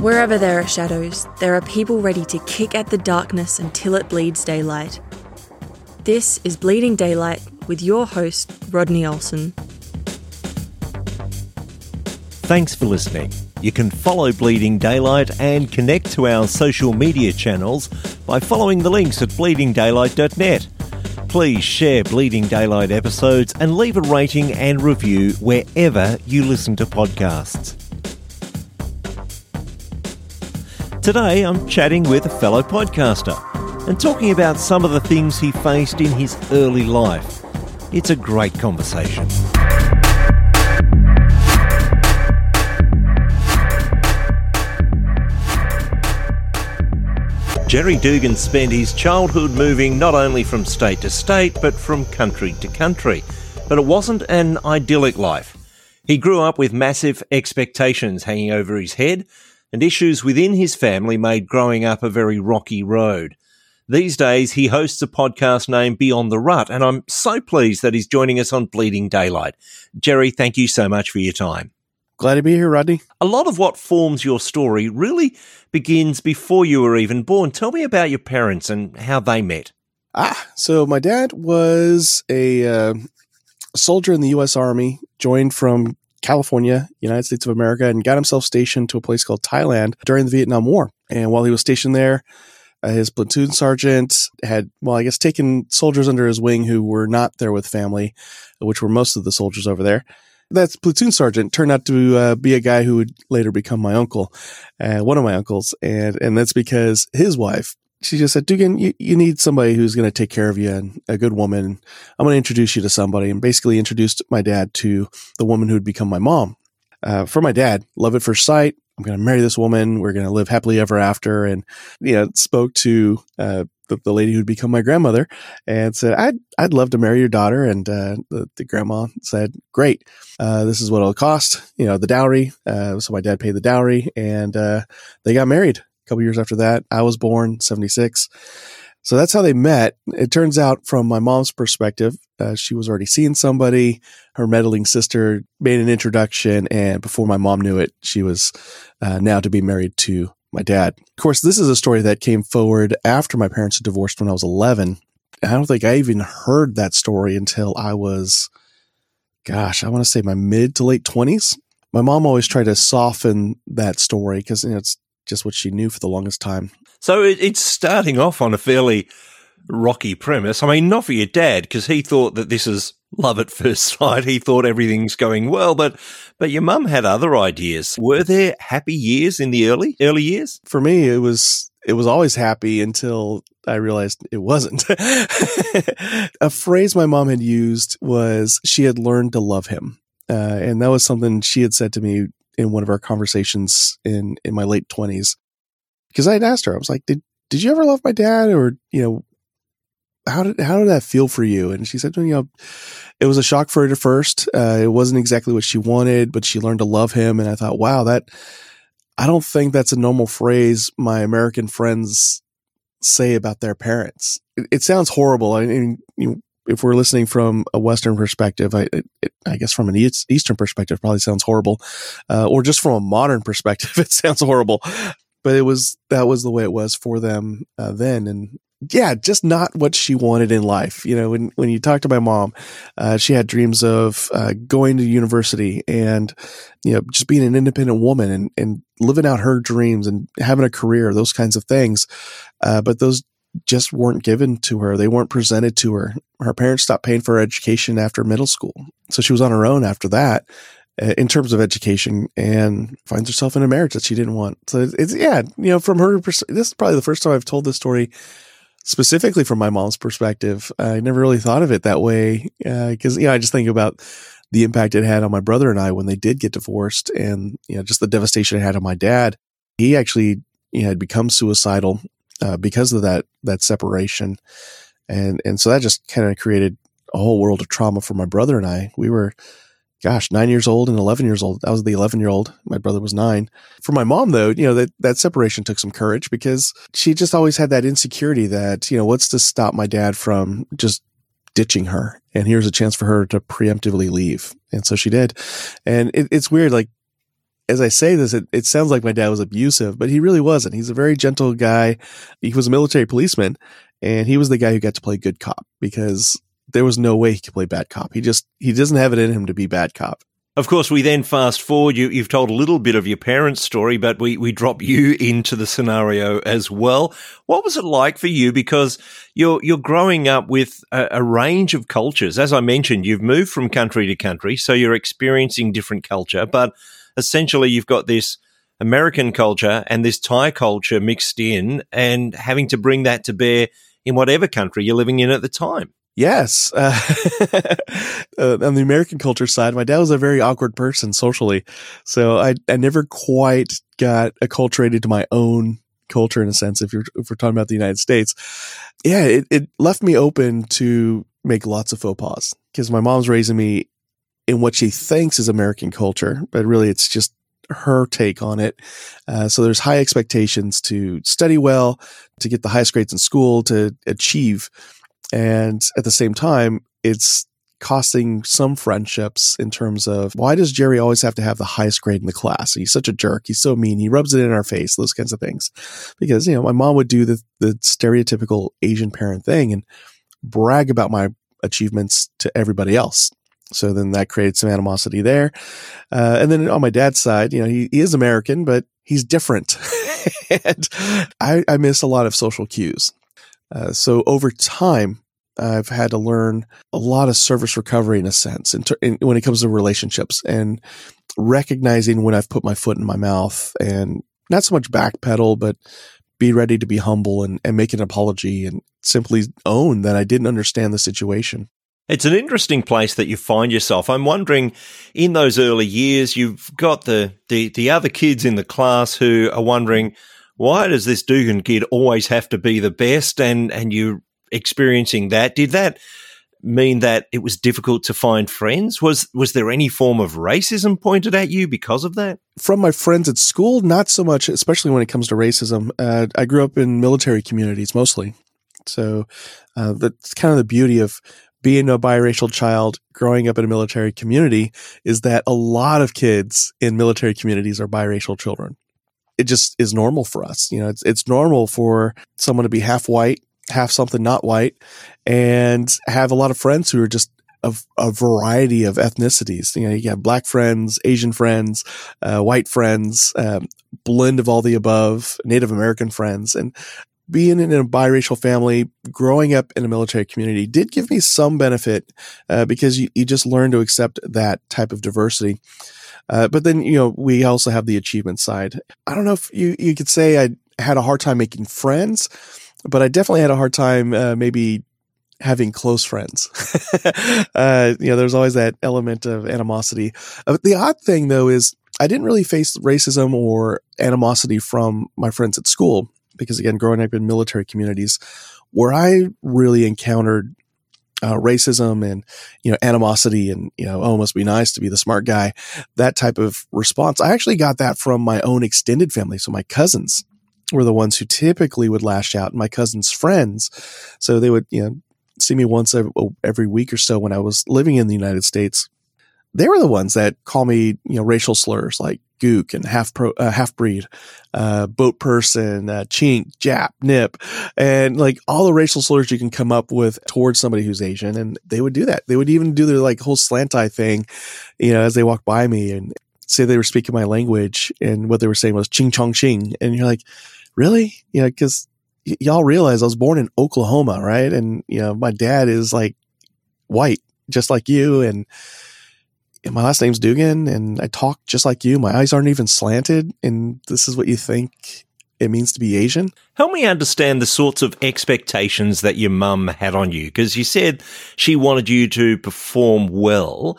Wherever there are shadows, there are people ready to kick at the darkness until it bleeds daylight. This is Bleeding Daylight with your host, Rodney Olson. Thanks for listening. You can follow Bleeding Daylight and connect to our social media channels by following the links at bleedingdaylight.net. Please share Bleeding Daylight episodes and leave a rating and review wherever you listen to podcasts. Today I'm chatting with a fellow podcaster and talking about some of the things he faced in his early life. It's a great conversation. Jerry Dugan spent his childhood moving not only from state to state, but from country to country. But it wasn't an idyllic life. He grew up with massive expectations hanging over his head, and issues within his family made growing up a very rocky road. These days, he hosts a podcast named Beyond the Rut, and I'm so pleased that he's joining us on Bleeding Daylight. Jerry, thank you so much for your time. Glad to be here, Rodney. A lot of what forms your story really begins before you were even born. Tell me about your parents and how they met. Ah, so my dad was a uh, soldier in the U.S. Army, joined from California, United States of America, and got himself stationed to a place called Thailand during the Vietnam War. And while he was stationed there, uh, his platoon sergeant had, well, I guess, taken soldiers under his wing who were not there with family, which were most of the soldiers over there that platoon sergeant turned out to uh, be a guy who would later become my uncle, uh, one of my uncles, and and that's because his wife. She just said, Dugan, you, you need somebody who's going to take care of you and a good woman. I'm going to introduce you to somebody and basically introduced my dad to the woman who would become my mom. Uh, for my dad, love at first sight. I'm going to marry this woman. We're going to live happily ever after. And, you know, spoke to, uh, the, the lady who'd become my grandmother and said, I'd, I'd love to marry your daughter. And, uh, the, the, grandma said, great. Uh, this is what it'll cost, you know, the dowry. Uh, so my dad paid the dowry and, uh, they got married couple years after that. I was born 76. So that's how they met. It turns out from my mom's perspective, uh, she was already seeing somebody. Her meddling sister made an introduction, and before my mom knew it, she was uh, now to be married to my dad. Of course, this is a story that came forward after my parents divorced when I was 11. I don't think I even heard that story until I was, gosh, I want to say my mid to late 20s. My mom always tried to soften that story because you know, it's just what she knew for the longest time. So it's starting off on a fairly rocky premise. I mean, not for your dad because he thought that this is love at first sight. He thought everything's going well, but but your mum had other ideas. Were there happy years in the early early years? For me, it was it was always happy until I realized it wasn't. a phrase my mom had used was she had learned to love him. Uh, and that was something she had said to me in one of our conversations in, in my late twenties. Because I had asked her, I was like, did, did you ever love my dad? Or, you know, how did how did that feel for you? And she said, you know, it was a shock for her at first. Uh, it wasn't exactly what she wanted, but she learned to love him. And I thought, wow, that I don't think that's a normal phrase my American friends say about their parents. It, it sounds horrible. I mean, you know, if we're listening from a Western perspective, I, it, I guess from an Eastern perspective, probably sounds horrible, uh, or just from a modern perspective, it sounds horrible. But it was that was the way it was for them uh, then, and yeah, just not what she wanted in life. You know, when, when you talk to my mom, uh, she had dreams of uh, going to university and, you know, just being an independent woman and, and living out her dreams and having a career, those kinds of things. Uh, but those just weren't given to her. They weren't presented to her. Her parents stopped paying for her education after middle school. So she was on her own after that uh, in terms of education and finds herself in a marriage that she didn't want. So it's, yeah, you know, from her, perspective, this is probably the first time I've told this story specifically from my mom's perspective. I never really thought of it that way because uh, you know I just think about the impact it had on my brother and I when they did get divorced, and you know just the devastation it had on my dad. He actually you know, had become suicidal uh, because of that that separation, and and so that just kind of created a whole world of trauma for my brother and I. We were gosh, nine years old and 11 years old. I was the 11 year old. My brother was nine. For my mom, though, you know, that, that separation took some courage because she just always had that insecurity that, you know, what's to stop my dad from just ditching her? And here's a chance for her to preemptively leave. And so she did. And it, it's weird. Like as I say this, it, it sounds like my dad was abusive, but he really wasn't. He's a very gentle guy. He was a military policeman and he was the guy who got to play good cop because there was no way he could play bad cop. He just, he doesn't have it in him to be bad cop. Of course, we then fast forward. You, have told a little bit of your parents' story, but we, we drop you into the scenario as well. What was it like for you? Because you're you're growing up with a, a range of cultures. As I mentioned, you've moved from country to country, so you're experiencing different culture. But essentially, you've got this American culture and this Thai culture mixed in, and having to bring that to bear in whatever country you're living in at the time. Yes. Uh, uh, on the American culture side, my dad was a very awkward person socially. So I, I never quite got acculturated to my own culture in a sense, if you're, if we're talking about the United States. Yeah, it, it left me open to make lots of faux pas because my mom's raising me in what she thinks is American culture, but really it's just her take on it. Uh, so there's high expectations to study well, to get the highest grades in school, to achieve and at the same time, it's costing some friendships in terms of why does Jerry always have to have the highest grade in the class? He's such a jerk. He's so mean. He rubs it in our face, those kinds of things. Because, you know, my mom would do the, the stereotypical Asian parent thing and brag about my achievements to everybody else. So then that created some animosity there. Uh, and then on my dad's side, you know, he, he is American, but he's different. and I, I miss a lot of social cues. Uh, so over time, I've had to learn a lot of service recovery in a sense in ter- in, when it comes to relationships and recognizing when I've put my foot in my mouth and not so much backpedal, but be ready to be humble and, and make an apology and simply own that I didn't understand the situation. It's an interesting place that you find yourself. I'm wondering, in those early years, you've got the, the, the other kids in the class who are wondering, why does this Dugan kid always have to be the best? And, and you're experiencing that. Did that mean that it was difficult to find friends? Was, was there any form of racism pointed at you because of that? From my friends at school, not so much, especially when it comes to racism. Uh, I grew up in military communities mostly. So, uh, that's kind of the beauty of being a biracial child growing up in a military community is that a lot of kids in military communities are biracial children it just is normal for us. You know, it's, it's normal for someone to be half white, half something not white, and have a lot of friends who are just of a variety of ethnicities. You know, you have black friends, Asian friends, uh, white friends, um, blend of all the above, Native American friends, and being in a biracial family, growing up in a military community did give me some benefit uh, because you, you just learn to accept that type of diversity. Uh, but then, you know, we also have the achievement side. I don't know if you, you could say I had a hard time making friends, but I definitely had a hard time, uh, maybe having close friends. uh, you know, there's always that element of animosity. Uh, the odd thing though is I didn't really face racism or animosity from my friends at school because again, growing up in military communities where I really encountered uh, racism and you know animosity and you know oh must be nice to be the smart guy that type of response i actually got that from my own extended family. So my cousins were the ones who typically would lash out and my cousins friends. So they would you know see me once every, every week or so when i was living in the united states. They were the ones that call me you know racial slurs like gook and half pro, uh, half breed, uh, boat person, uh, chink, jap, nip, and like all the racial slurs you can come up with towards somebody who's Asian. And they would do that. They would even do their like whole slant eye thing, you know, as they walk by me and say they were speaking my language and what they were saying was ching chong ching. And you're like, really? You know, cause y- y'all realize I was born in Oklahoma, right? And, you know, my dad is like white, just like you. And, my last name's Dugan and I talk just like you. My eyes aren't even slanted. And this is what you think it means to be Asian. Help me understand the sorts of expectations that your mum had on you. Because you said she wanted you to perform well.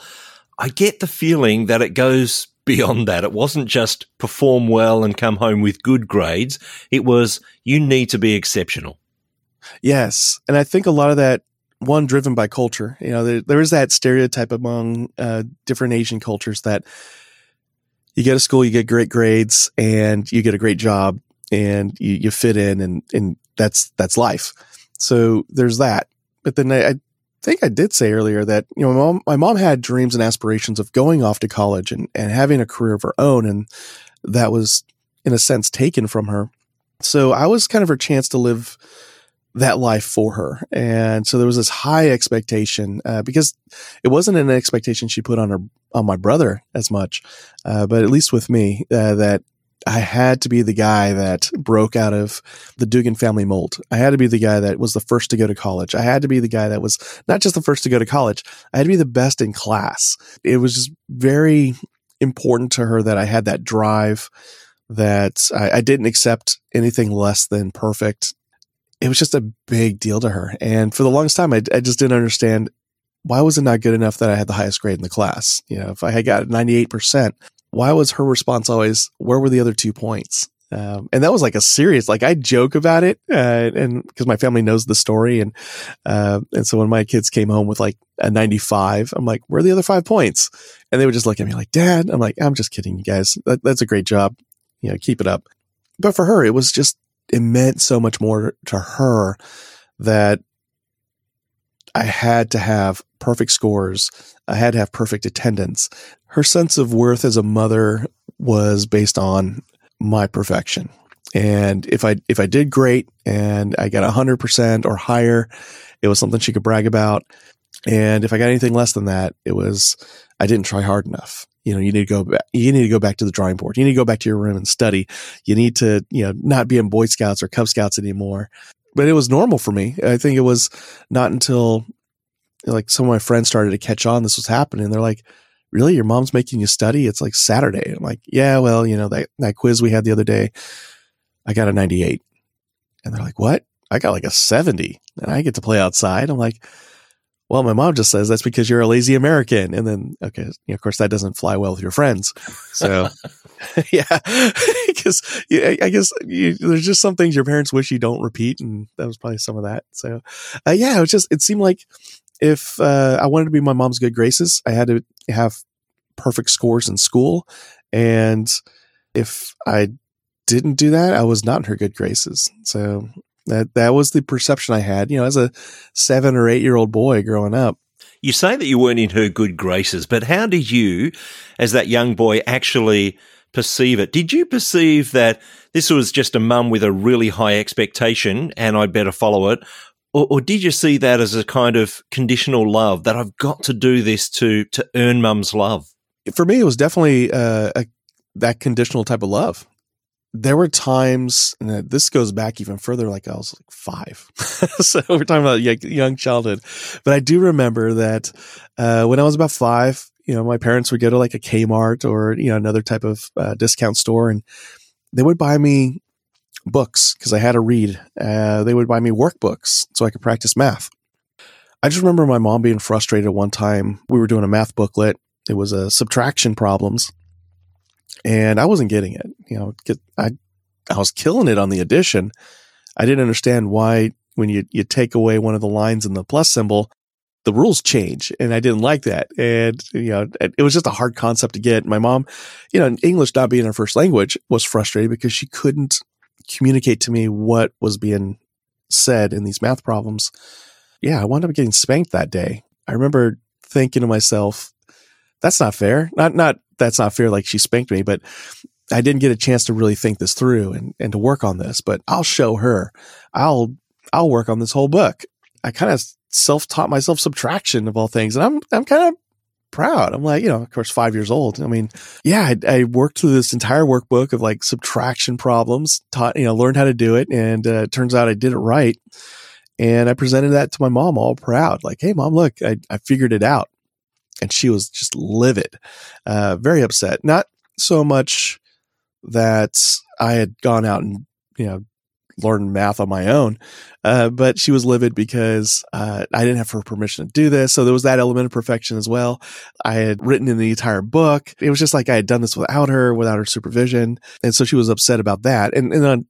I get the feeling that it goes beyond that. It wasn't just perform well and come home with good grades. It was you need to be exceptional. Yes. And I think a lot of that one driven by culture. You know, there, there is that stereotype among uh, different Asian cultures that you go to school, you get great grades, and you get a great job, and you, you fit in, and and that's that's life. So there's that. But then I, I think I did say earlier that, you know, my mom, my mom had dreams and aspirations of going off to college and, and having a career of her own. And that was, in a sense, taken from her. So I was kind of her chance to live that life for her. And so there was this high expectation uh, because it wasn't an expectation she put on her on my brother as much, uh, but at least with me uh, that I had to be the guy that broke out of the Dugan family mold. I had to be the guy that was the first to go to college. I had to be the guy that was not just the first to go to college. I had to be the best in class. It was just very important to her that I had that drive, that I, I didn't accept anything less than perfect. It was just a big deal to her. And for the longest time, I, I just didn't understand why was it not good enough that I had the highest grade in the class? You know, if I had got 98%, why was her response always, where were the other two points? Um, and that was like a serious, like I joke about it, uh, and because my family knows the story, and uh, and so when my kids came home with like a ninety five, I'm like, where are the other five points? And they would just look at me like, Dad, I'm like, I'm just kidding, you guys. That, that's a great job, you know, keep it up. But for her, it was just it meant so much more to her that I had to have perfect scores. I had to have perfect attendance. Her sense of worth as a mother was based on my perfection. And if I if I did great and I got 100% or higher, it was something she could brag about. And if I got anything less than that, it was I didn't try hard enough. You know, you need to go back. You need to go back to the drawing board. You need to go back to your room and study. You need to, you know, not be in Boy Scouts or Cub Scouts anymore. But it was normal for me. I think it was not until like some of my friends started to catch on this was happening. They're like, really? Your mom's making you study? It's like Saturday. I'm like, yeah, well, you know, that, that quiz we had the other day, I got a 98. And they're like, what? I got like a 70 and I get to play outside. I'm like, well, my mom just says that's because you're a lazy American. And then, okay, you know, of course, that doesn't fly well with your friends. So, yeah, because I guess you, there's just some things your parents wish you don't repeat. And that was probably some of that. So, uh, yeah, it was just, it seemed like if uh, I wanted to be my mom's good graces, I had to have perfect scores in school. And if I didn't do that, I was not in her good graces. So that that was the perception I had, you know, as a seven or eight year old boy growing up. You say that you weren't in her good graces, but how did you, as that young boy, actually perceive it? Did you perceive that this was just a mum with a really high expectation and I'd better follow it? Or, or, did you see that as a kind of conditional love that I've got to do this to to earn mum's love? For me, it was definitely uh, a, that conditional type of love there were times, and this goes back even further, like I was like five. so we're talking about young childhood. But I do remember that uh, when I was about five, you know, my parents would go to like a Kmart or, you know, another type of uh, discount store and they would buy me books because I had to read. Uh, they would buy me workbooks so I could practice math. I just remember my mom being frustrated one time. We were doing a math booklet. It was a subtraction problems and I wasn't getting it. You know, I I was killing it on the addition. I didn't understand why when you you take away one of the lines in the plus symbol, the rules change, and I didn't like that. And you know, it was just a hard concept to get. My mom, you know, English not being her first language, was frustrated because she couldn't communicate to me what was being said in these math problems. Yeah, I wound up getting spanked that day. I remember thinking to myself, that's not fair. Not not that's not fair. Like she spanked me, but I didn't get a chance to really think this through and, and to work on this, but I'll show her. I'll, I'll work on this whole book. I kind of self taught myself subtraction of all things. And I'm, I'm kind of proud. I'm like, you know, of course, five years old. I mean, yeah, I, I, worked through this entire workbook of like subtraction problems, taught, you know, learned how to do it. And uh, it turns out I did it right. And I presented that to my mom all proud, like, Hey mom, look, I, I figured it out and she was just livid, uh, very upset. Not so much that I had gone out and you know learned math on my own, uh, but she was livid because uh, I didn't have her permission to do this. So there was that element of perfection as well. I had written in the entire book. It was just like I had done this without her, without her supervision, and so she was upset about that. And, and on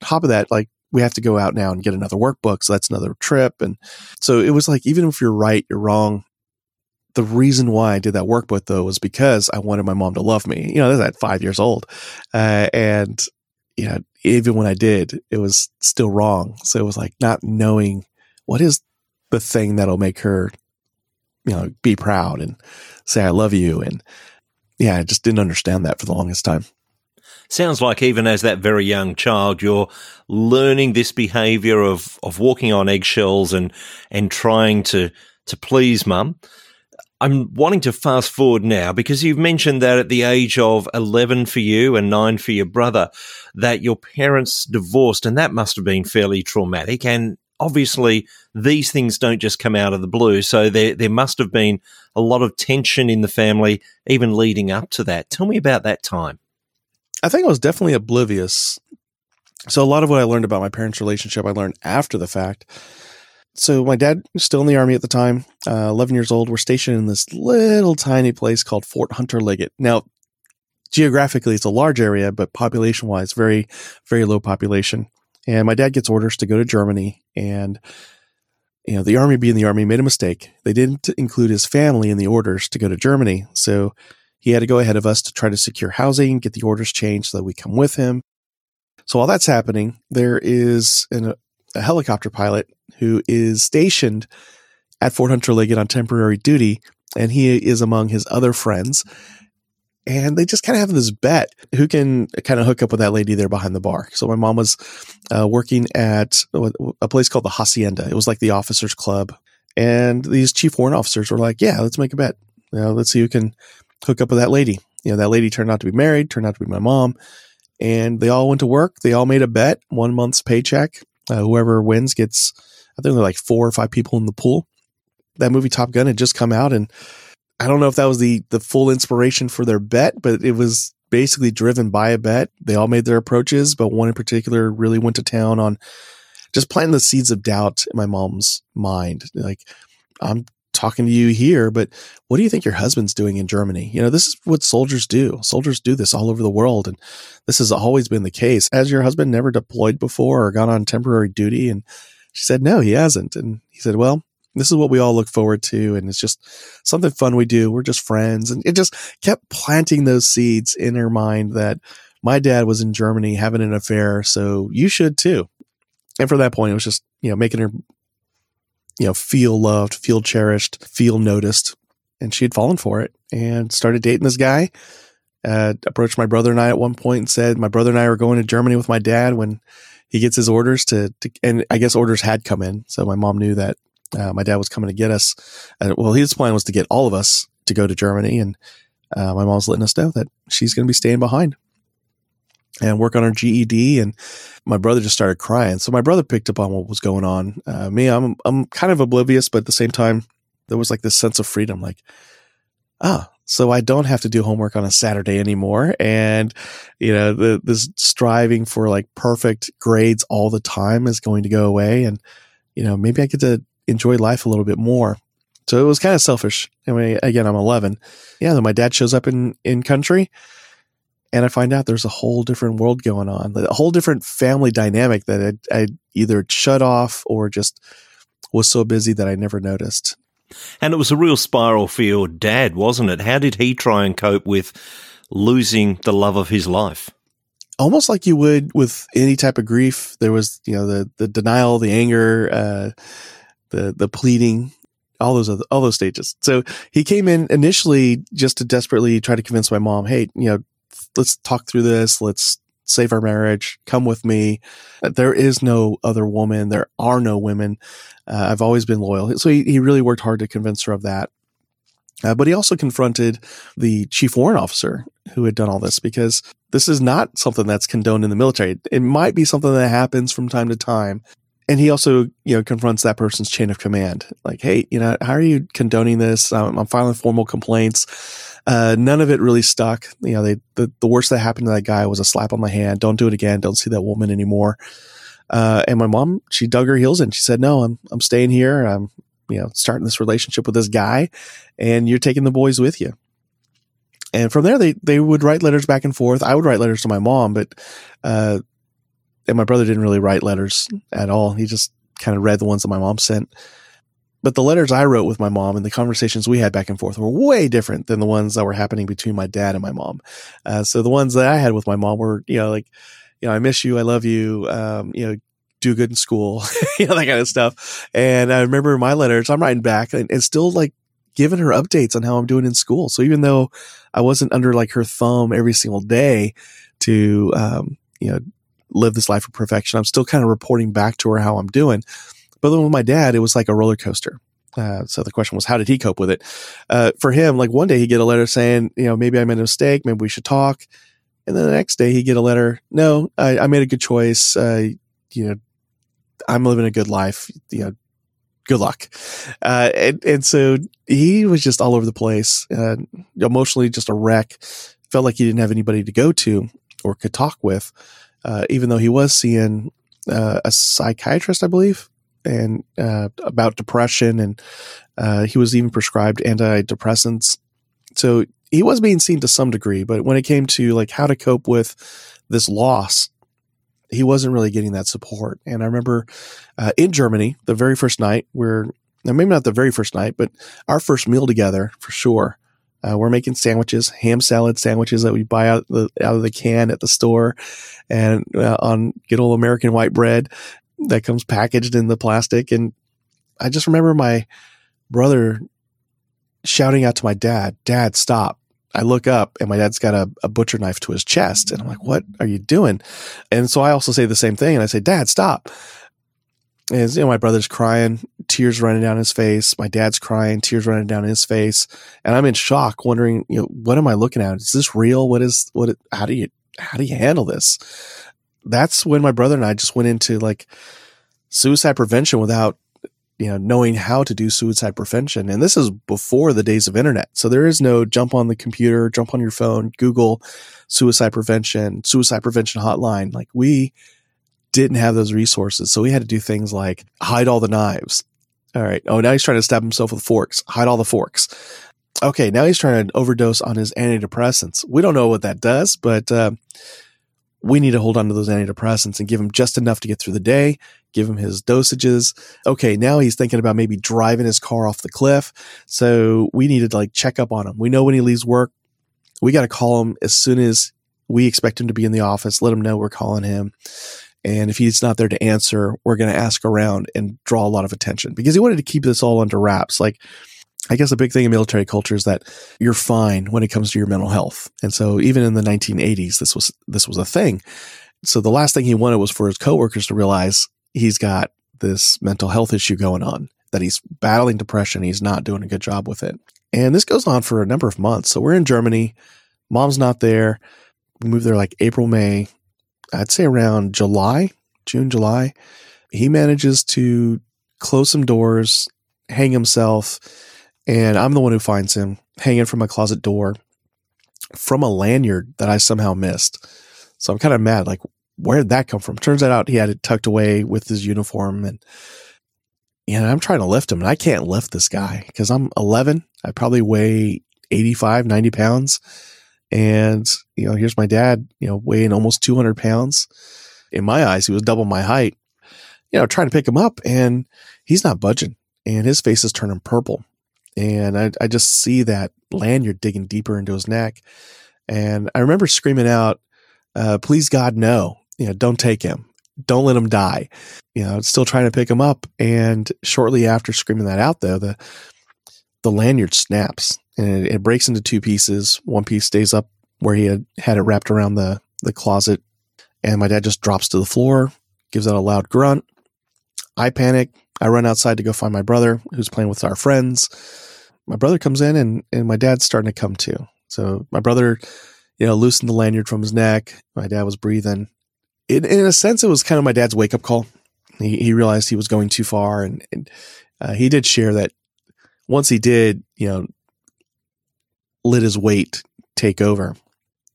top of that, like we have to go out now and get another workbook. So that's another trip. And so it was like, even if you're right, you're wrong the reason why I did that workbook though was because I wanted my mom to love me. You know, that's at five years old. Uh, and, you know, even when I did, it was still wrong. So it was like not knowing what is the thing that'll make her, you know, be proud and say, I love you. And yeah, I just didn't understand that for the longest time. Sounds like even as that very young child, you're learning this behavior of, of walking on eggshells and, and trying to, to please mum. I'm wanting to fast forward now because you've mentioned that at the age of 11 for you and nine for your brother, that your parents divorced and that must have been fairly traumatic. And obviously these things don't just come out of the blue. So there, there must have been a lot of tension in the family, even leading up to that. Tell me about that time. I think I was definitely oblivious. So a lot of what I learned about my parents' relationship, I learned after the fact so my dad still in the army at the time, uh, 11 years old. We're stationed in this little tiny place called Fort Hunter Liggett. Now, geographically, it's a large area, but population wise, very, very low population. And my dad gets orders to go to Germany and you know, the army being the army made a mistake. They didn't include his family in the orders to go to Germany. So he had to go ahead of us to try to secure housing, get the orders changed so that we come with him. So while that's happening, there is an, a helicopter pilot who is stationed at Fort Hunter Liggett on temporary duty, and he is among his other friends. And they just kind of have this bet who can kind of hook up with that lady there behind the bar. So my mom was uh, working at a place called the Hacienda. It was like the officers club. And these chief warrant officers were like, yeah, let's make a bet. You know, let's see who can hook up with that lady. You know, that lady turned out to be married, turned out to be my mom. And they all went to work. They all made a bet, one month's paycheck. Uh, whoever wins gets I think there were like four or five people in the pool. That movie Top Gun had just come out, and I don't know if that was the the full inspiration for their bet, but it was basically driven by a bet. They all made their approaches, but one in particular really went to town on just planting the seeds of doubt in my mom's mind. Like, I'm talking to you here, but what do you think your husband's doing in Germany? You know, this is what soldiers do. Soldiers do this all over the world. And this has always been the case. Has your husband never deployed before or gone on temporary duty? And she said, no, he hasn't. And he said, well, this is what we all look forward to. And it's just something fun we do. We're just friends. And it just kept planting those seeds in her mind that my dad was in Germany having an affair. So you should too. And from that point, it was just, you know, making her, you know, feel loved, feel cherished, feel noticed. And she had fallen for it and started dating this guy. Uh, approached my brother and I at one point and said, my brother and I were going to Germany with my dad when he gets his orders to, to, and I guess orders had come in. So my mom knew that uh, my dad was coming to get us. Uh, well, his plan was to get all of us to go to Germany. And uh, my mom's letting us know that she's going to be staying behind and work on her GED. And my brother just started crying. So my brother picked up on what was going on. Uh, me, I'm, I'm kind of oblivious, but at the same time, there was like this sense of freedom. Like, ah, so I don't have to do homework on a Saturday anymore. And, you know, the, this striving for like perfect grades all the time is going to go away. And, you know, maybe I get to enjoy life a little bit more. So it was kind of selfish. I mean, again, I'm 11. Yeah. Then my dad shows up in, in country and I find out there's a whole different world going on, a whole different family dynamic that I, I either shut off or just was so busy that I never noticed. And it was a real spiral for your dad, wasn't it? How did he try and cope with losing the love of his life? Almost like you would with any type of grief. There was, you know, the the denial, the anger, uh, the the pleading, all those other, all those stages. So he came in initially just to desperately try to convince my mom, hey, you know, let's talk through this. Let's save our marriage. Come with me. There is no other woman. There are no women. Uh, I've always been loyal. So he, he really worked hard to convince her of that. Uh, but he also confronted the chief warrant officer who had done all this because this is not something that's condoned in the military. It might be something that happens from time to time. And he also, you know, confronts that person's chain of command. Like, hey, you know, how are you condoning this? I'm, I'm filing formal complaints. Uh, none of it really stuck. You know, they, the, the worst that happened to that guy was a slap on the hand. Don't do it again. Don't see that woman anymore. Uh, and my mom, she dug her heels in. She said, no, I'm, I'm staying here. I'm, you know, starting this relationship with this guy and you're taking the boys with you. And from there, they, they would write letters back and forth. I would write letters to my mom, but, uh, and my brother didn't really write letters at all. He just kind of read the ones that my mom sent. But the letters I wrote with my mom and the conversations we had back and forth were way different than the ones that were happening between my dad and my mom. Uh, so the ones that I had with my mom were, you know, like, you know, I miss you. I love you. Um, you know, do good in school, you know, that kind of stuff. And I remember my letters, I'm writing back and, and still like giving her updates on how I'm doing in school. So even though I wasn't under like her thumb every single day to, um, you know, live this life of perfection, I'm still kind of reporting back to her how I'm doing. But then with my dad, it was like a roller coaster. Uh, so the question was, how did he cope with it? Uh, for him, like one day he'd get a letter saying, you know, maybe I made a mistake. Maybe we should talk. And then the next day he'd get a letter. No, I, I made a good choice. Uh, you know, I'm living a good life. You know, good luck. Uh, and, and so he was just all over the place, uh, emotionally just a wreck. Felt like he didn't have anybody to go to or could talk with, uh, even though he was seeing uh, a psychiatrist, I believe, and uh, about depression, and uh, he was even prescribed antidepressants. So he was being seen to some degree, but when it came to like how to cope with this loss, he wasn't really getting that support. And I remember uh, in Germany, the very first night, we're now maybe not the very first night, but our first meal together for sure. Uh, we're making sandwiches, ham salad sandwiches that we buy out the out of the can at the store, and uh, on good old American white bread that comes packaged in the plastic. And I just remember my brother shouting out to my dad, "Dad, stop! I look up and my dad's got a, a, butcher knife to his chest. And I'm like, what are you doing? And so I also say the same thing. And I say, Dad, stop. And you know, my brother's crying, tears running down his face. My dad's crying, tears running down his face. And I'm in shock, wondering, you know, what am I looking at? Is this real? What is, what, how do you, how do you handle this? That's when my brother and I just went into like suicide prevention without you know, knowing how to do suicide prevention. And this is before the days of internet. So there is no jump on the computer, jump on your phone, Google suicide prevention, suicide prevention hotline. Like we didn't have those resources. So we had to do things like hide all the knives. All right. Oh, now he's trying to stab himself with forks. Hide all the forks. Okay. Now he's trying to overdose on his antidepressants. We don't know what that does, but, uh, we need to hold on to those antidepressants and give him just enough to get through the day, give him his dosages. Okay, now he's thinking about maybe driving his car off the cliff. So we need to like check up on him. We know when he leaves work, we got to call him as soon as we expect him to be in the office, let him know we're calling him. And if he's not there to answer, we're going to ask around and draw a lot of attention because he wanted to keep this all under wraps. Like, I guess a big thing in military culture is that you're fine when it comes to your mental health. And so even in the 1980s, this was, this was a thing. So the last thing he wanted was for his coworkers to realize he's got this mental health issue going on, that he's battling depression. He's not doing a good job with it. And this goes on for a number of months. So we're in Germany. Mom's not there. We moved there like April, May. I'd say around July, June, July. He manages to close some doors, hang himself and I'm the one who finds him hanging from my closet door from a lanyard that I somehow missed. So I'm kind of mad. Like, where did that come from? Turns out he had it tucked away with his uniform and, and I'm trying to lift him and I can't lift this guy because I'm 11. I probably weigh 85, 90 pounds. And, you know, here's my dad, you know, weighing almost 200 pounds. In my eyes, he was double my height, you know, trying to pick him up and he's not budging and his face is turning purple. And I, I just see that lanyard digging deeper into his neck. And I remember screaming out, uh, please God, no, you know, don't take him. Don't let him die. You know, still trying to pick him up. And shortly after screaming that out though, the, the lanyard snaps and it, it breaks into two pieces. One piece stays up where he had had it wrapped around the, the closet. And my dad just drops to the floor, gives out a loud grunt. I panic. I run outside to go find my brother who's playing with our friends. My brother comes in and, and my dad's starting to come to. So my brother, you know, loosened the lanyard from his neck. My dad was breathing. In, in a sense, it was kind of my dad's wake up call. He, he realized he was going too far. And, and uh, he did share that once he did, you know, let his weight take over,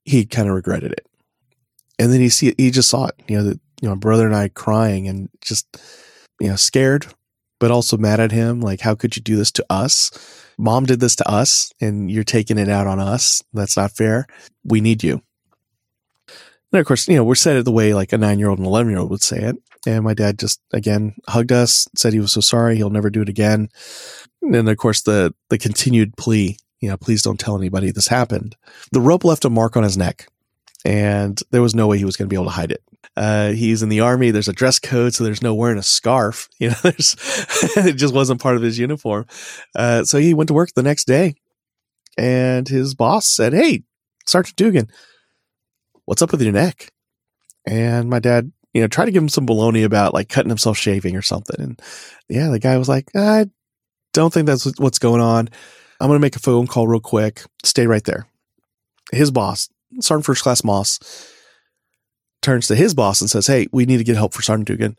he kind of regretted it. And then he see he just saw it, you know, that, you know, my brother and I crying and just, you know, scared, but also mad at him. Like, how could you do this to us? Mom did this to us and you're taking it out on us. That's not fair. We need you. And of course, you know, we're said it the way like a nine year old and 11 year old would say it. And my dad just again hugged us, said he was so sorry. He'll never do it again. And of course the, the continued plea, you know, please don't tell anybody this happened. The rope left a mark on his neck and there was no way he was going to be able to hide it. Uh, he's in the army. There's a dress code, so there's no wearing a scarf. You know, there's it just wasn't part of his uniform. Uh, so he went to work the next day, and his boss said, "Hey, Sergeant Dugan, what's up with your neck?" And my dad, you know, tried to give him some baloney about like cutting himself shaving or something. And yeah, the guy was like, "I don't think that's what's going on. I'm going to make a phone call real quick. Stay right there." His boss, Sergeant First Class Moss turns to his boss and says, Hey, we need to get help for Sergeant Dugan.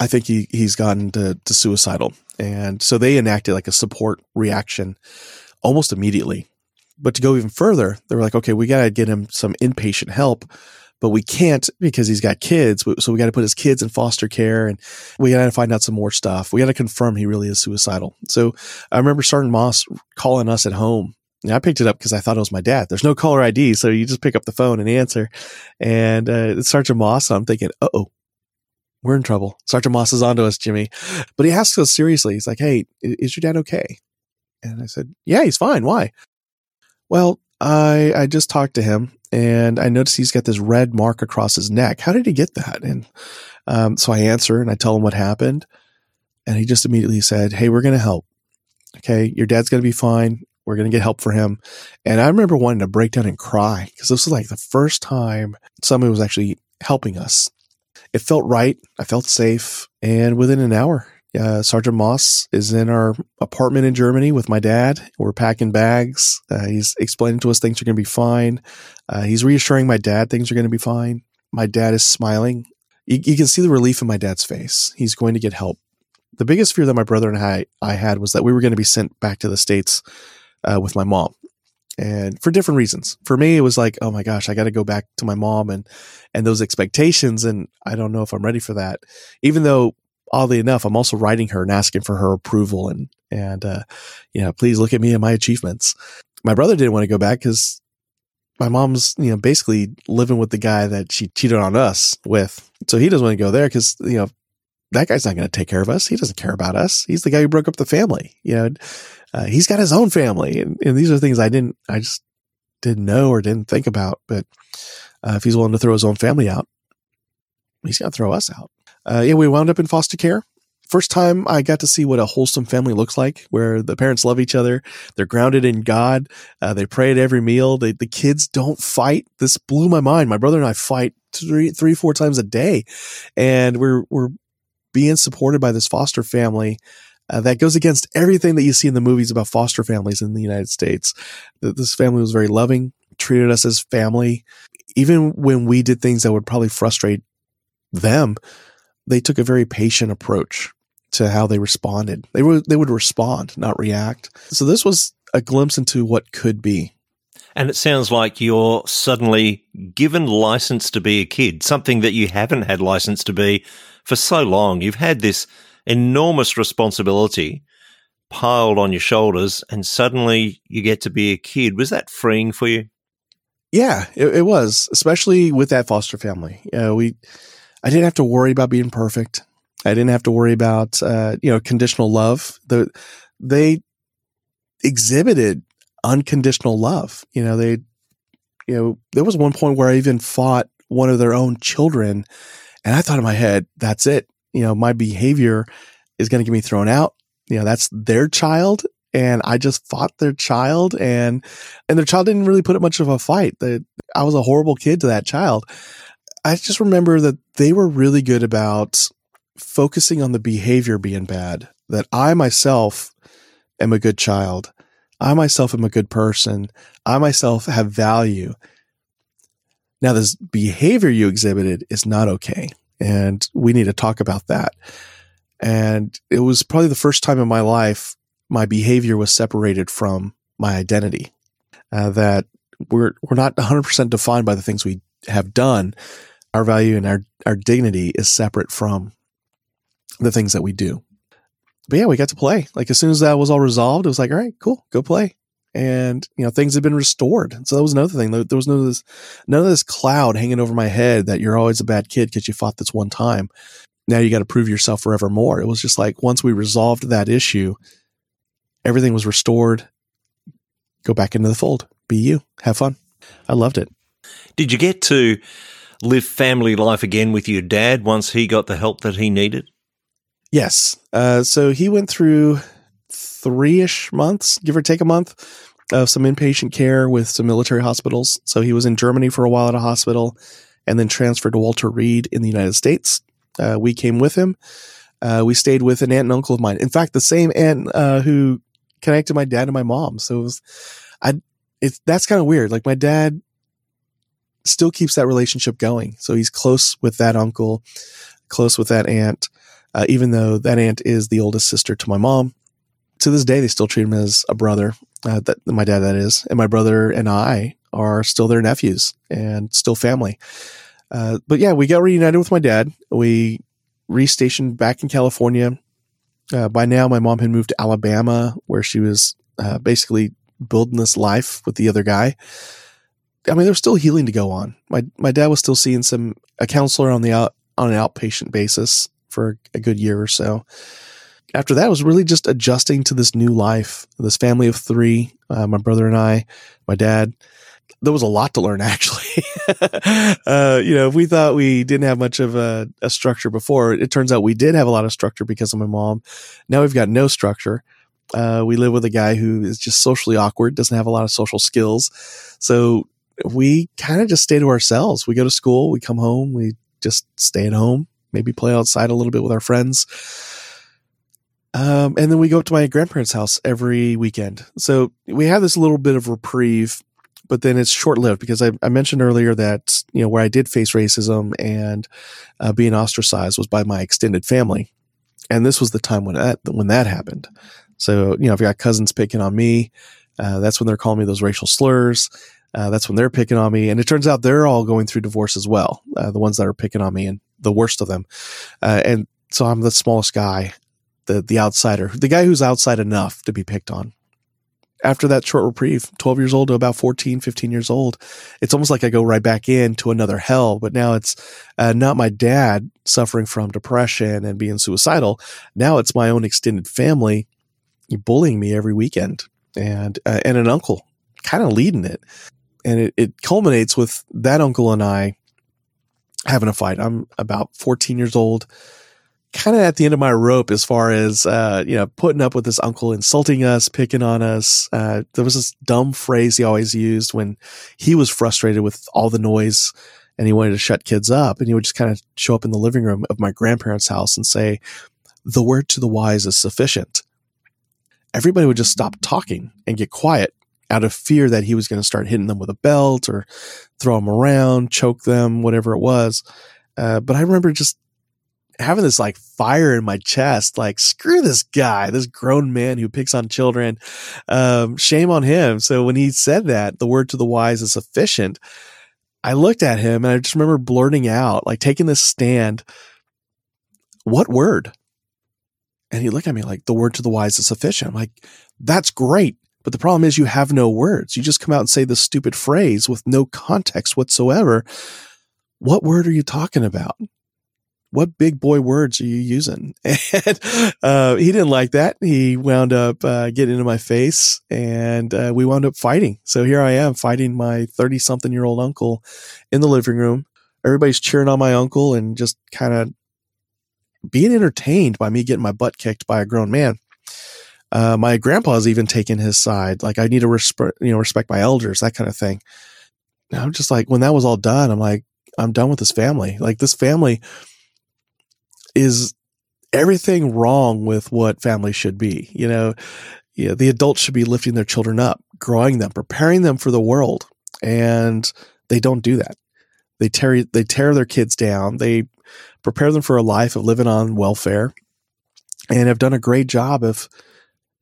I think he, he's gotten to, to suicidal. And so they enacted like a support reaction almost immediately. But to go even further, they were like, okay, we got to get him some inpatient help, but we can't because he's got kids. So we got to put his kids in foster care and we got to find out some more stuff. We got to confirm he really is suicidal. So I remember Sergeant Moss calling us at home And I picked it up because I thought it was my dad. There's no caller ID, so you just pick up the phone and answer. And uh, it's Sergeant Moss. I'm thinking, oh, we're in trouble. Sergeant Moss is onto us, Jimmy. But he asks us seriously. He's like, hey, is your dad okay? And I said, yeah, he's fine. Why? Well, I I just talked to him and I noticed he's got this red mark across his neck. How did he get that? And um, so I answer and I tell him what happened. And he just immediately said, hey, we're going to help. Okay, your dad's going to be fine. We're going to get help for him. And I remember wanting to break down and cry because this was like the first time somebody was actually helping us. It felt right. I felt safe. And within an hour, uh, Sergeant Moss is in our apartment in Germany with my dad. We're packing bags. Uh, he's explaining to us things are going to be fine. Uh, he's reassuring my dad things are going to be fine. My dad is smiling. You, you, can see the relief in my dad's face. He's going to get help. The biggest fear that my brother and I, I had was that we were going to be sent back to the States uh, with my mom and for different reasons. For me, it was like, oh my gosh, I got to go back to my mom and and those expectations, and I don't know if I'm ready for that. Even though, oddly enough, I'm also writing her and asking for her approval and and uh, you know, please look at me and my achievements. My brother didn't want to go back because my mom's you know basically living with the guy that she cheated on us with, so he doesn't want to go there because you know that guy's not going to take care of us. He doesn't care about us. He's the guy who broke up the family. You know, uh, he's got his own family, and, and, these are things I didn't, I just didn't know or didn't think about. But uh, if he's willing to throw his own family out, he's going to throw us out. Uh, yeah, we wound up in foster care. First time I got to see what a wholesome family looks like, where the parents love each other, they're grounded in God, uh, they pray at every meal. They, the kids don't fight. This blew my mind. My brother and I fight three, three, four times a day, and we're we're being supported by this foster family uh, that goes against everything that you see in the movies about foster families in the United States. This family was very loving, treated us as family. Even when we did things that would probably frustrate them, they took a very patient approach to how they responded. They would they would respond, not react. So this was a glimpse into what could be. And it sounds like you're suddenly given license to be a kid, something that you haven't had license to be for so long. You've had this enormous responsibility piled on your shoulders and suddenly you get to be a kid. Was that freeing for you? Yeah, it, it was, especially with that foster family. Uh, we, I didn't have to worry about being perfect. I didn't have to worry about, uh, you know, conditional love. The, they exhibited unconditional love. You know, they, you know, there was one point where I even fought one of their own children and I thought in my head, that's it. You know, my behavior is going to get me thrown out. You know, that's their child. And I just fought their child and, and their child didn't really put up much of a fight. That I was a horrible kid to that child. I just remember that they were really good about focusing on the behavior being bad, that I myself am a good child. I myself am a good person. I myself have value. Now, this behavior you exhibited is not okay. And we need to talk about that. And it was probably the first time in my life my behavior was separated from my identity. Uh, that we're we're not 100% defined by the things we have done. Our value and our our dignity is separate from the things that we do. But yeah, we got to play. Like as soon as that was all resolved, it was like, all right, cool, go play and you know things have been restored. So that was another thing. There was of this, none of this cloud hanging over my head that you're always a bad kid because you fought this one time. Now you got to prove yourself forevermore. It was just like once we resolved that issue, everything was restored. Go back into the fold. Be you. Have fun. I loved it. Did you get to live family life again with your dad once he got the help that he needed? Yes. Uh, so he went through three ish months, give or take a month, of some inpatient care with some military hospitals. So he was in Germany for a while at a hospital and then transferred to Walter Reed in the United States. Uh, we came with him. Uh, we stayed with an aunt and uncle of mine. In fact, the same aunt uh, who connected my dad and my mom. So it was, I, it's that's kind of weird. Like my dad still keeps that relationship going. So he's close with that uncle, close with that aunt, uh, even though that aunt is the oldest sister to my mom. To this day, they still treat him as a brother. Uh, that my dad, that is, and my brother and I are still their nephews and still family. Uh, but yeah, we got reunited with my dad. We restationed back in California. Uh, by now, my mom had moved to Alabama, where she was uh, basically building this life with the other guy. I mean, there's still healing to go on. My my dad was still seeing some a counselor on the out on an outpatient basis for a good year or so. After that, was really just adjusting to this new life, this family of three, uh, my brother and I, my dad. There was a lot to learn, actually. uh, you know, if we thought we didn't have much of a, a structure before, it turns out we did have a lot of structure because of my mom. Now we've got no structure. Uh, we live with a guy who is just socially awkward, doesn't have a lot of social skills. So we kind of just stay to ourselves. We go to school, we come home, we just stay at home, maybe play outside a little bit with our friends. Um, and then we go up to my grandparents' house every weekend. So we have this little bit of reprieve, but then it's short lived because I, I, mentioned earlier that, you know, where I did face racism and uh, being ostracized was by my extended family. And this was the time when that, when that happened. So, you know, I've got cousins picking on me. Uh, that's when they're calling me those racial slurs. Uh, that's when they're picking on me. And it turns out they're all going through divorce as well. Uh, the ones that are picking on me and the worst of them. Uh, and so I'm the smallest guy, the, the outsider, the guy who's outside enough to be picked on. After that short reprieve, 12 years old to about 14, 15 years old, it's almost like I go right back into another hell. But now it's uh, not my dad suffering from depression and being suicidal. Now it's my own extended family bullying me every weekend and uh, and an uncle kind of leading it and it, it culminates with that uncle and i having a fight. I'm about 14 years old kind of at the end of my rope as far as uh, you know putting up with this uncle insulting us picking on us. Uh, there was this dumb phrase he always used when he was frustrated with all the noise and he wanted to shut kids up and he would just kind of show up in the living room of my grandparents house and say the word to the wise is sufficient. Everybody would just stop talking and get quiet out of fear that he was going to start hitting them with a belt or throw them around, choke them, whatever it was. Uh, but I remember just having this like fire in my chest, like screw this guy, this grown man who picks on children. Um, shame on him. So when he said that, the word to the wise is sufficient. I looked at him and I just remember blurting out, like taking this stand. What word? And he looked at me like, the word to the wise is sufficient. I'm like, that's great. But the problem is you have no words. You just come out and say this stupid phrase with no context whatsoever. What word are you talking about? What big boy words are you using? And uh, he didn't like that. He wound up uh, getting into my face and uh, we wound up fighting. So here I am fighting my 30 something year old uncle in the living room. Everybody's cheering on my uncle and just kind of being entertained by me getting my butt kicked by a grown man. Uh, my grandpa's even taken his side. Like I need to respect, you know, respect my elders, that kind of thing. And I'm just like, when that was all done, I'm like, I'm done with this family. Like this family is everything wrong with what family should be. You know, know, the adults should be lifting their children up, growing them, preparing them for the world. And they don't do that. They tear, they tear their kids down. They prepare them for a life of living on welfare and have done a great job of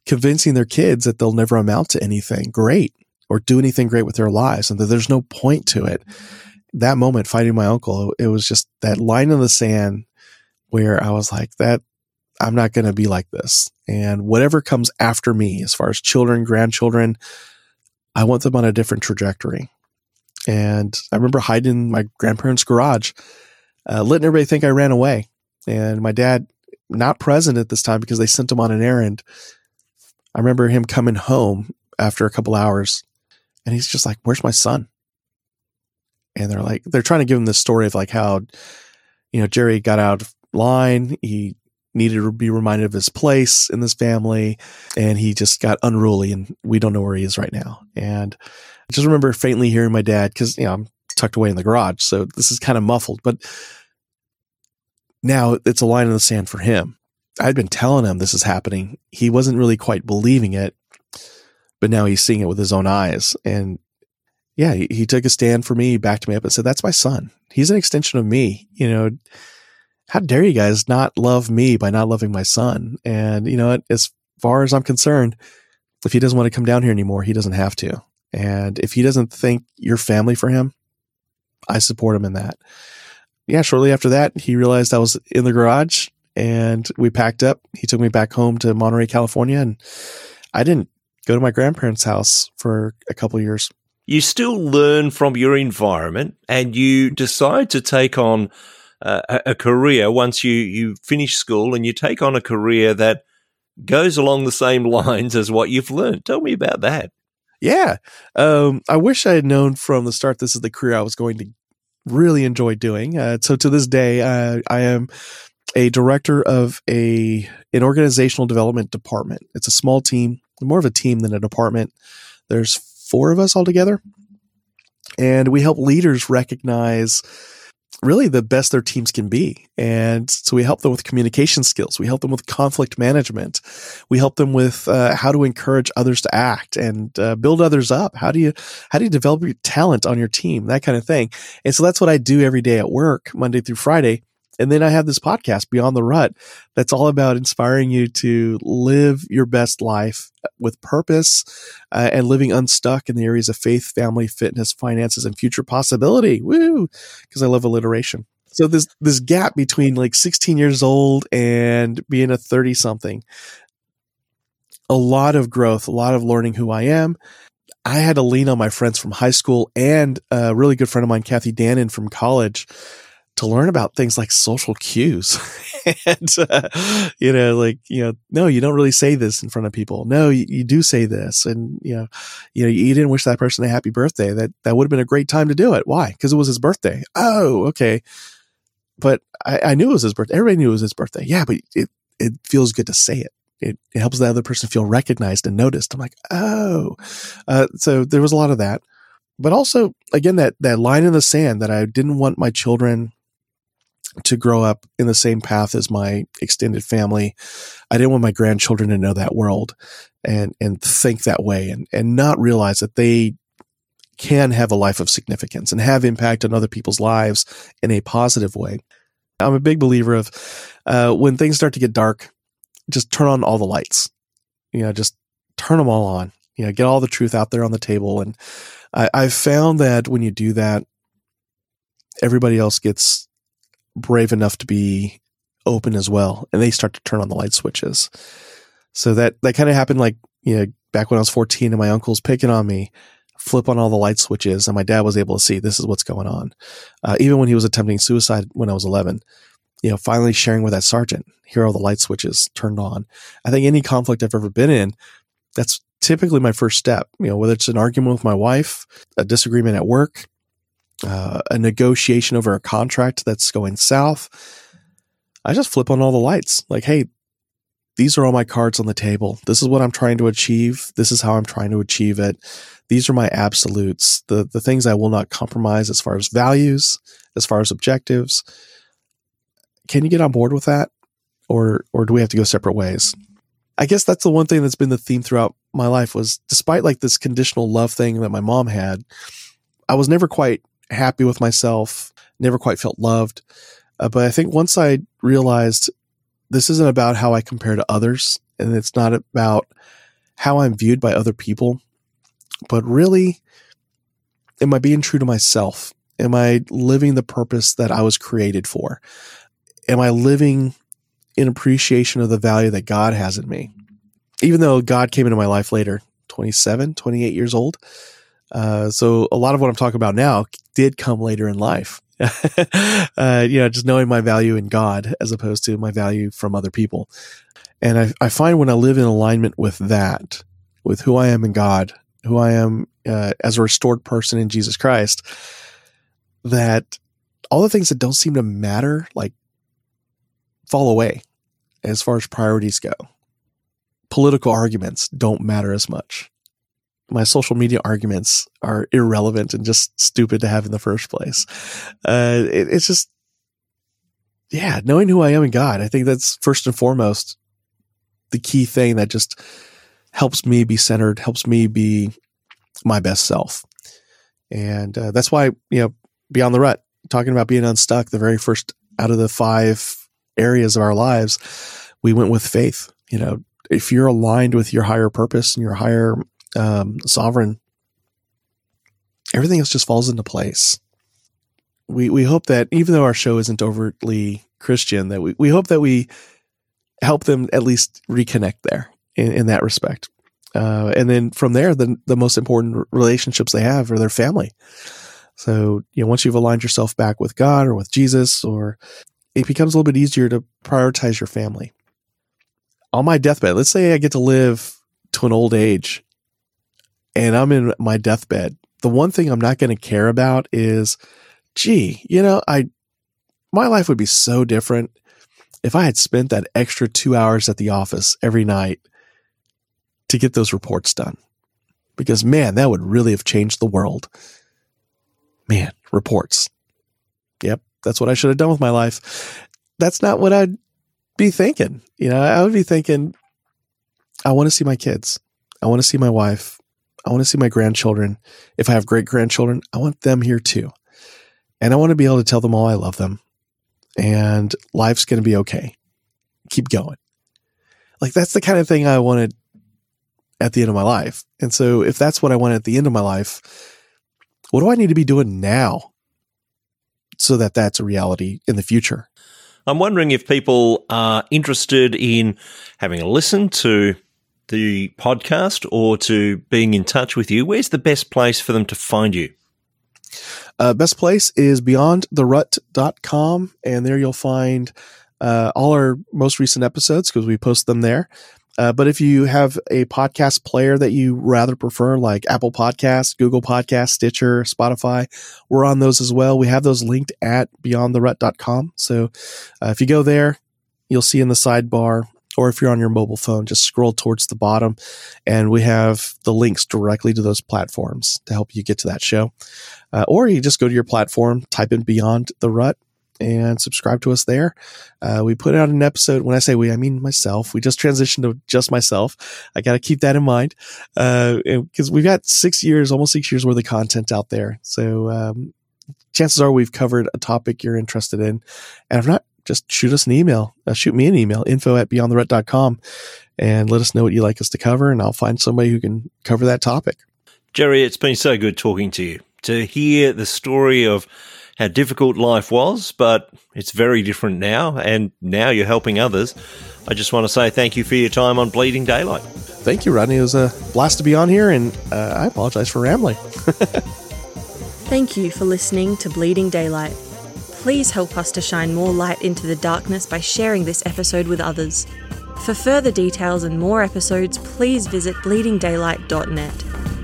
convincing their kids that they'll never amount to anything great or do anything great with their lives and that there's no point to it. That moment fighting my uncle, it was just that line in the sand where I was like, that I'm not going to be like this. And whatever comes after me, as far as children, grandchildren, I want them on a different trajectory. And I remember hiding in my grandparents' garage uh, letting everybody think I ran away. And my dad, not present at this time because they sent him on an errand. I remember him coming home after a couple hours and he's just like, Where's my son? and they're like they're trying to give him this story of like how you know Jerry got out of line, he needed to be reminded of his place in this family, and he just got unruly, and we don't know where he is right now. And I just remember faintly hearing my dad because you know I'm tucked away in the garage, so this is kind of muffled, but now it's a line in the sand for him. I'd been telling him this is happening. He wasn't really quite believing it, but now he's seeing it with his own eyes. And yeah, he, he took a stand for me, backed me up and said, that's my son. He's an extension of me. You know, how dare you guys not love me by not loving my son? And you know, what? as far as I'm concerned, if he doesn't want to come down here anymore, he doesn't have to. And if he doesn't think you're family for him, I support him in that. Yeah, shortly after that, he realized I was in the garage and we packed up. He took me back home to Monterey, California, and I didn't go to my grandparents' house for a couple years. You still learn from your environment, and you decide to take on uh, a, career once you you finish school, and you take on a career that goes along the same lines as what you've learned. Tell me about that. Yeah, um, I wish I had known from the start this is the career I was going to really enjoy doing. Uh, so to this day, uh, I am a director of a an organizational development department. It's a small team, more of a team than a department. There's four of us all together, and we help leaders recognize really the best their teams can be. And so we help them with communication skills. We help them with conflict management. We help them with uh, how to encourage others to act and uh, build others up. How do you how do you develop your talent on your team? That kind of thing. And so that's what I do every day at work, Monday through Friday. And then I have this podcast, Beyond the Rut, that's all about inspiring you to live your best life with purpose uh, and living unstuck in the areas of faith, family, fitness, finances, and future possibility. Woo! Because I love alliteration. So this this gap between like 16 years old and being a 30 something, a lot of growth, a lot of learning who I am. I had to lean on my friends from high school and a really good friend of mine, Kathy Dannon from college to learn about things like social cues. And uh, you know like you know no you don't really say this in front of people. No you, you, do say this. And you know you know you didn't wish that person a happy birthday. That that would have been a great time to do it. Why? Because it was his birthday. Oh okay. But I, I, knew it was his birthday everybody knew it was his birthday. Yeah but it it feels good to say it. It, it helps the other person feel recognized and noticed. I'm like oh. Uh, so there was a lot of that. But also again that that line in the sand that i didn't want my children to grow up in the same path as my extended family. I didn't want my grandchildren to know that world and, and think that way and, and not realize that they can have a life of significance and have impact on other people's lives in a positive way. I'm a big believer of uh, when things start to get dark, just turn on all the lights. You know, just turn them all on. You know, get all the truth out there on the table. And I, I've found that when you do that, everybody else gets brave enough to be open as well, and they start to turn on the light switches. So that that kind of happened like you know back when I was 14 and my uncle's picking on me, flip on all the light switches, and my dad was able to see this is what's going on. Uh, even when he was attempting suicide when I was 11, you know, finally sharing with that sergeant, here all the light switches turned on. I think any conflict I've ever been in, that's typically my first step. You know, whether it's an argument with my wife, a disagreement at work, uh, a negotiation over a contract that's going south, I just flip on all the lights. Like, hey, these are all my cards on the table. This is what I'm trying to achieve. This is how I'm trying to achieve it. These are my absolutes, the the things I will not compromise as far as values, as far as objectives. Can you get on board with that? Or or do we have to go separate ways? I guess that's the one thing that's been the theme throughout my life was despite like this conditional love thing that my mom had, I was never quite happy with myself, never quite felt loved. Uh, but I think once I realized this isn't about how I compare to others and it's not about how I'm viewed by other people, but really, am I being true to myself? Am I living the purpose that I was created for? Am I living in appreciation of the value that God has in me? Even though God came into my life later, 27, 28 years old, uh, so a lot of what I'm talking about now did come later in life. uh, you know, just knowing my value in God as opposed to my value from other people. And I, I find when I live in alignment with that, with who I am in God, who I am uh, as a restored person in Jesus Christ, that all the things that don't seem to matter, like fall away as far as priorities go. Political arguments don't matter as much. My social media arguments are irrelevant and just stupid to have in the first place. Uh, it, it's just, yeah, knowing who I am in God. I think that's first and foremost the key thing that just helps me be centered, helps me be my best self. And uh, that's why, you know, Beyond the Rut, talking about being unstuck, the very first out of the five areas of our lives, we went with faith. You know, if you're aligned with your higher purpose and your higher um, sovereign, everything else just falls into place. We we hope that even though our show isn't overtly Christian, that we, we hope that we help them at least reconnect there in, in that respect. Uh, and then from there, the the most important relationships they have are their family. So you know, once you've aligned yourself back with God or with Jesus, or it becomes a little bit easier to prioritize your family. On my deathbed, let's say I get to live to an old age, and I'm in my deathbed. The one thing I'm not going to care about is, gee, you know, I my life would be so different if I had spent that extra two hours at the office every night to get those reports done. Because man, that would really have changed the world. Man, reports. Yep, that's what I should have done with my life. That's not what I'd be thinking. You know, I would be thinking, I want to see my kids. I want to see my wife. I want to see my grandchildren. If I have great grandchildren, I want them here too. And I want to be able to tell them all I love them and life's going to be okay. Keep going. Like that's the kind of thing I wanted at the end of my life. And so if that's what I want at the end of my life, what do I need to be doing now so that that's a reality in the future? I'm wondering if people are interested in having a listen to the podcast or to being in touch with you. Where's the best place for them to find you? Uh, best place is beyondtherut.com, and there you'll find uh, all our most recent episodes because we post them there. Uh, but if you have a podcast player that you rather prefer, like Apple Podcasts, Google Podcasts, Stitcher, Spotify, we're on those as well. We have those linked at beyondtherut.com. So uh, if you go there, you'll see in the sidebar or if you're on your mobile phone, just scroll towards the bottom and we have the links directly to those platforms to help you get to that show. Uh, or you just go to your platform, type in Beyond the Rut and subscribe to us there. Uh, we put out an episode. When I say we, I mean myself. We just transitioned to just myself. I got to keep that in mind because uh, we've got six years, almost six years worth of content out there. So um, chances are we've covered a topic you're interested in. And if not, just shoot us an email. Uh, shoot me an email, info at beyondtherut.com, and let us know what you'd like us to cover, and I'll find somebody who can cover that topic. Jerry, it's been so good talking to you. To hear the story of how difficult life was, but it's very different now, and now you're helping others. I just want to say thank you for your time on Bleeding Daylight. Thank you, Rodney. It was a blast to be on here, and uh, I apologize for rambling. Thank you for listening to Bleeding Daylight. Please help us to shine more light into the darkness by sharing this episode with others. For further details and more episodes, please visit bleedingdaylight.net.